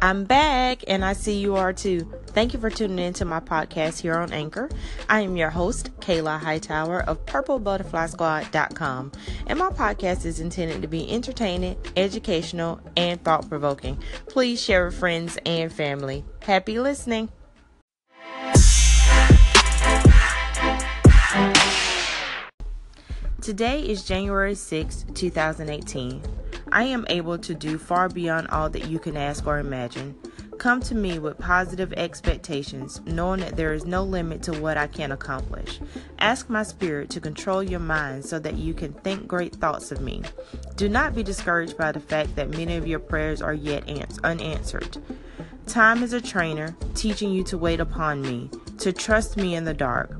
I'm back and I see you are too. Thank you for tuning in to my podcast here on Anchor. I am your host, Kayla Hightower of PurpleButterflySquad.com, and my podcast is intended to be entertaining, educational, and thought provoking. Please share with friends and family. Happy listening. Today is January 6, 2018. I am able to do far beyond all that you can ask or imagine. Come to me with positive expectations, knowing that there is no limit to what I can accomplish. Ask my spirit to control your mind so that you can think great thoughts of me. Do not be discouraged by the fact that many of your prayers are yet unanswered. Time is a trainer, teaching you to wait upon me, to trust me in the dark.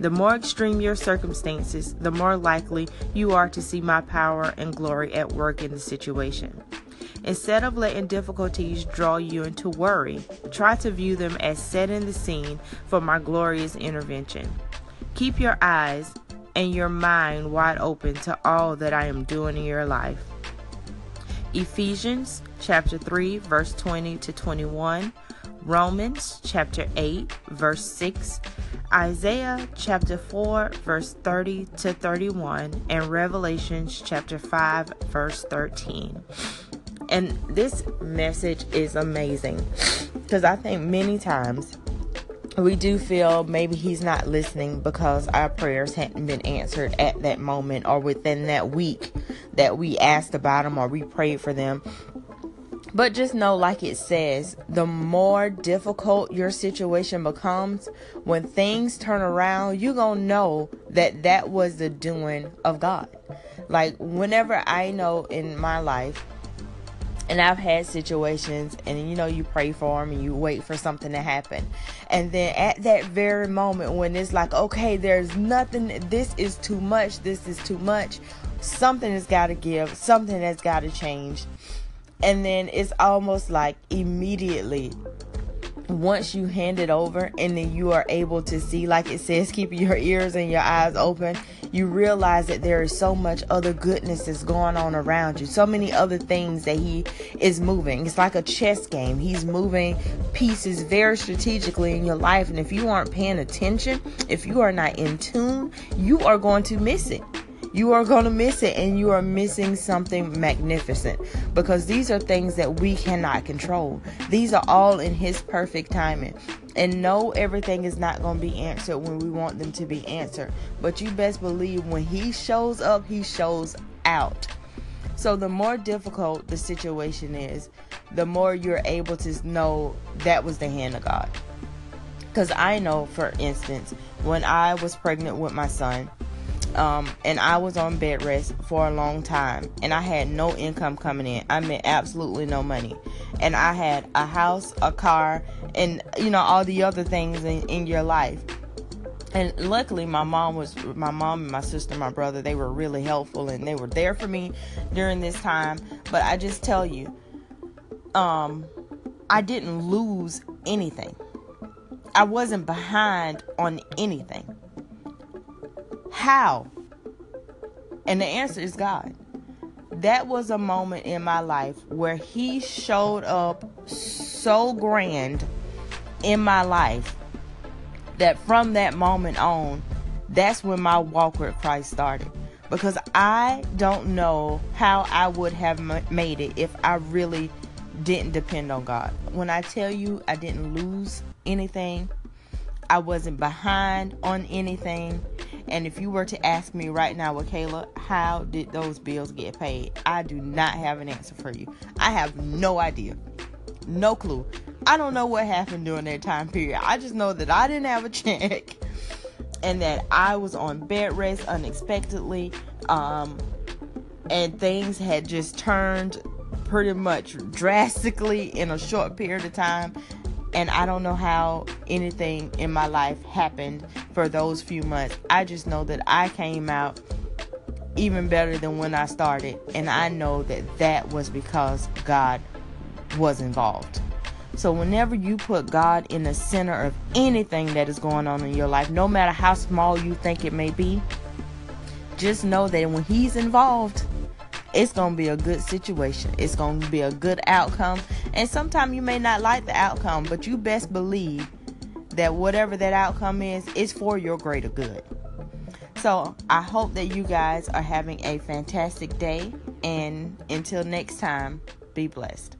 The more extreme your circumstances, the more likely you are to see my power and glory at work in the situation. Instead of letting difficulties draw you into worry, try to view them as setting the scene for my glorious intervention. Keep your eyes and your mind wide open to all that I am doing in your life. Ephesians chapter 3 verse 20 to 21, Romans chapter 8 verse 6, Isaiah chapter 4, verse 30 to 31, and Revelations chapter 5, verse 13. And this message is amazing because I think many times we do feel maybe he's not listening because our prayers hadn't been answered at that moment or within that week that we asked about them or we prayed for them but just know, like it says, the more difficult your situation becomes, when things turn around, you're going to know that that was the doing of God. Like, whenever I know in my life, and I've had situations, and you know, you pray for them and you wait for something to happen. And then at that very moment, when it's like, okay, there's nothing, this is too much, this is too much, something has got to give, something has got to change and then it's almost like immediately once you hand it over and then you are able to see like it says keep your ears and your eyes open you realize that there is so much other goodness that's going on around you. So many other things that he is moving. It's like a chess game. He's moving pieces very strategically in your life. And if you aren't paying attention if you are not in tune you are going to miss it you are going to miss it and you are missing something magnificent because these are things that we cannot control. These are all in His perfect timing. And no, everything is not going to be answered when we want them to be answered. But you best believe when He shows up, He shows out. So the more difficult the situation is, the more you're able to know that was the hand of God. Because I know, for instance, when I was pregnant with my son, um, and I was on bed rest for a long time, and I had no income coming in. I mean, absolutely no money, and I had a house, a car, and you know all the other things in, in your life. And luckily, my mom was my mom and my sister, my brother. They were really helpful, and they were there for me during this time. But I just tell you, um, I didn't lose anything. I wasn't behind on anything how? And the answer is God. That was a moment in my life where He showed up so grand in my life that from that moment on, that's when my walk with Christ started. Because I don't know how I would have made it if I really didn't depend on God. When I tell you I didn't lose anything, I wasn't behind on anything. And if you were to ask me right now, well, Kayla, how did those bills get paid? I do not have an answer for you. I have no idea. No clue. I don't know what happened during that time period. I just know that I didn't have a check and that I was on bed rest unexpectedly. Um, and things had just turned pretty much drastically in a short period of time and I don't know how anything in my life happened for those few months. I just know that I came out even better than when I started, and I know that that was because God was involved. So, whenever you put God in the center of anything that is going on in your life, no matter how small you think it may be, just know that when He's involved, it's going to be a good situation. It's going to be a good outcome, And sometimes you may not like the outcome, but you best believe that whatever that outcome is, is for your greater good. So I hope that you guys are having a fantastic day. And until next time, be blessed.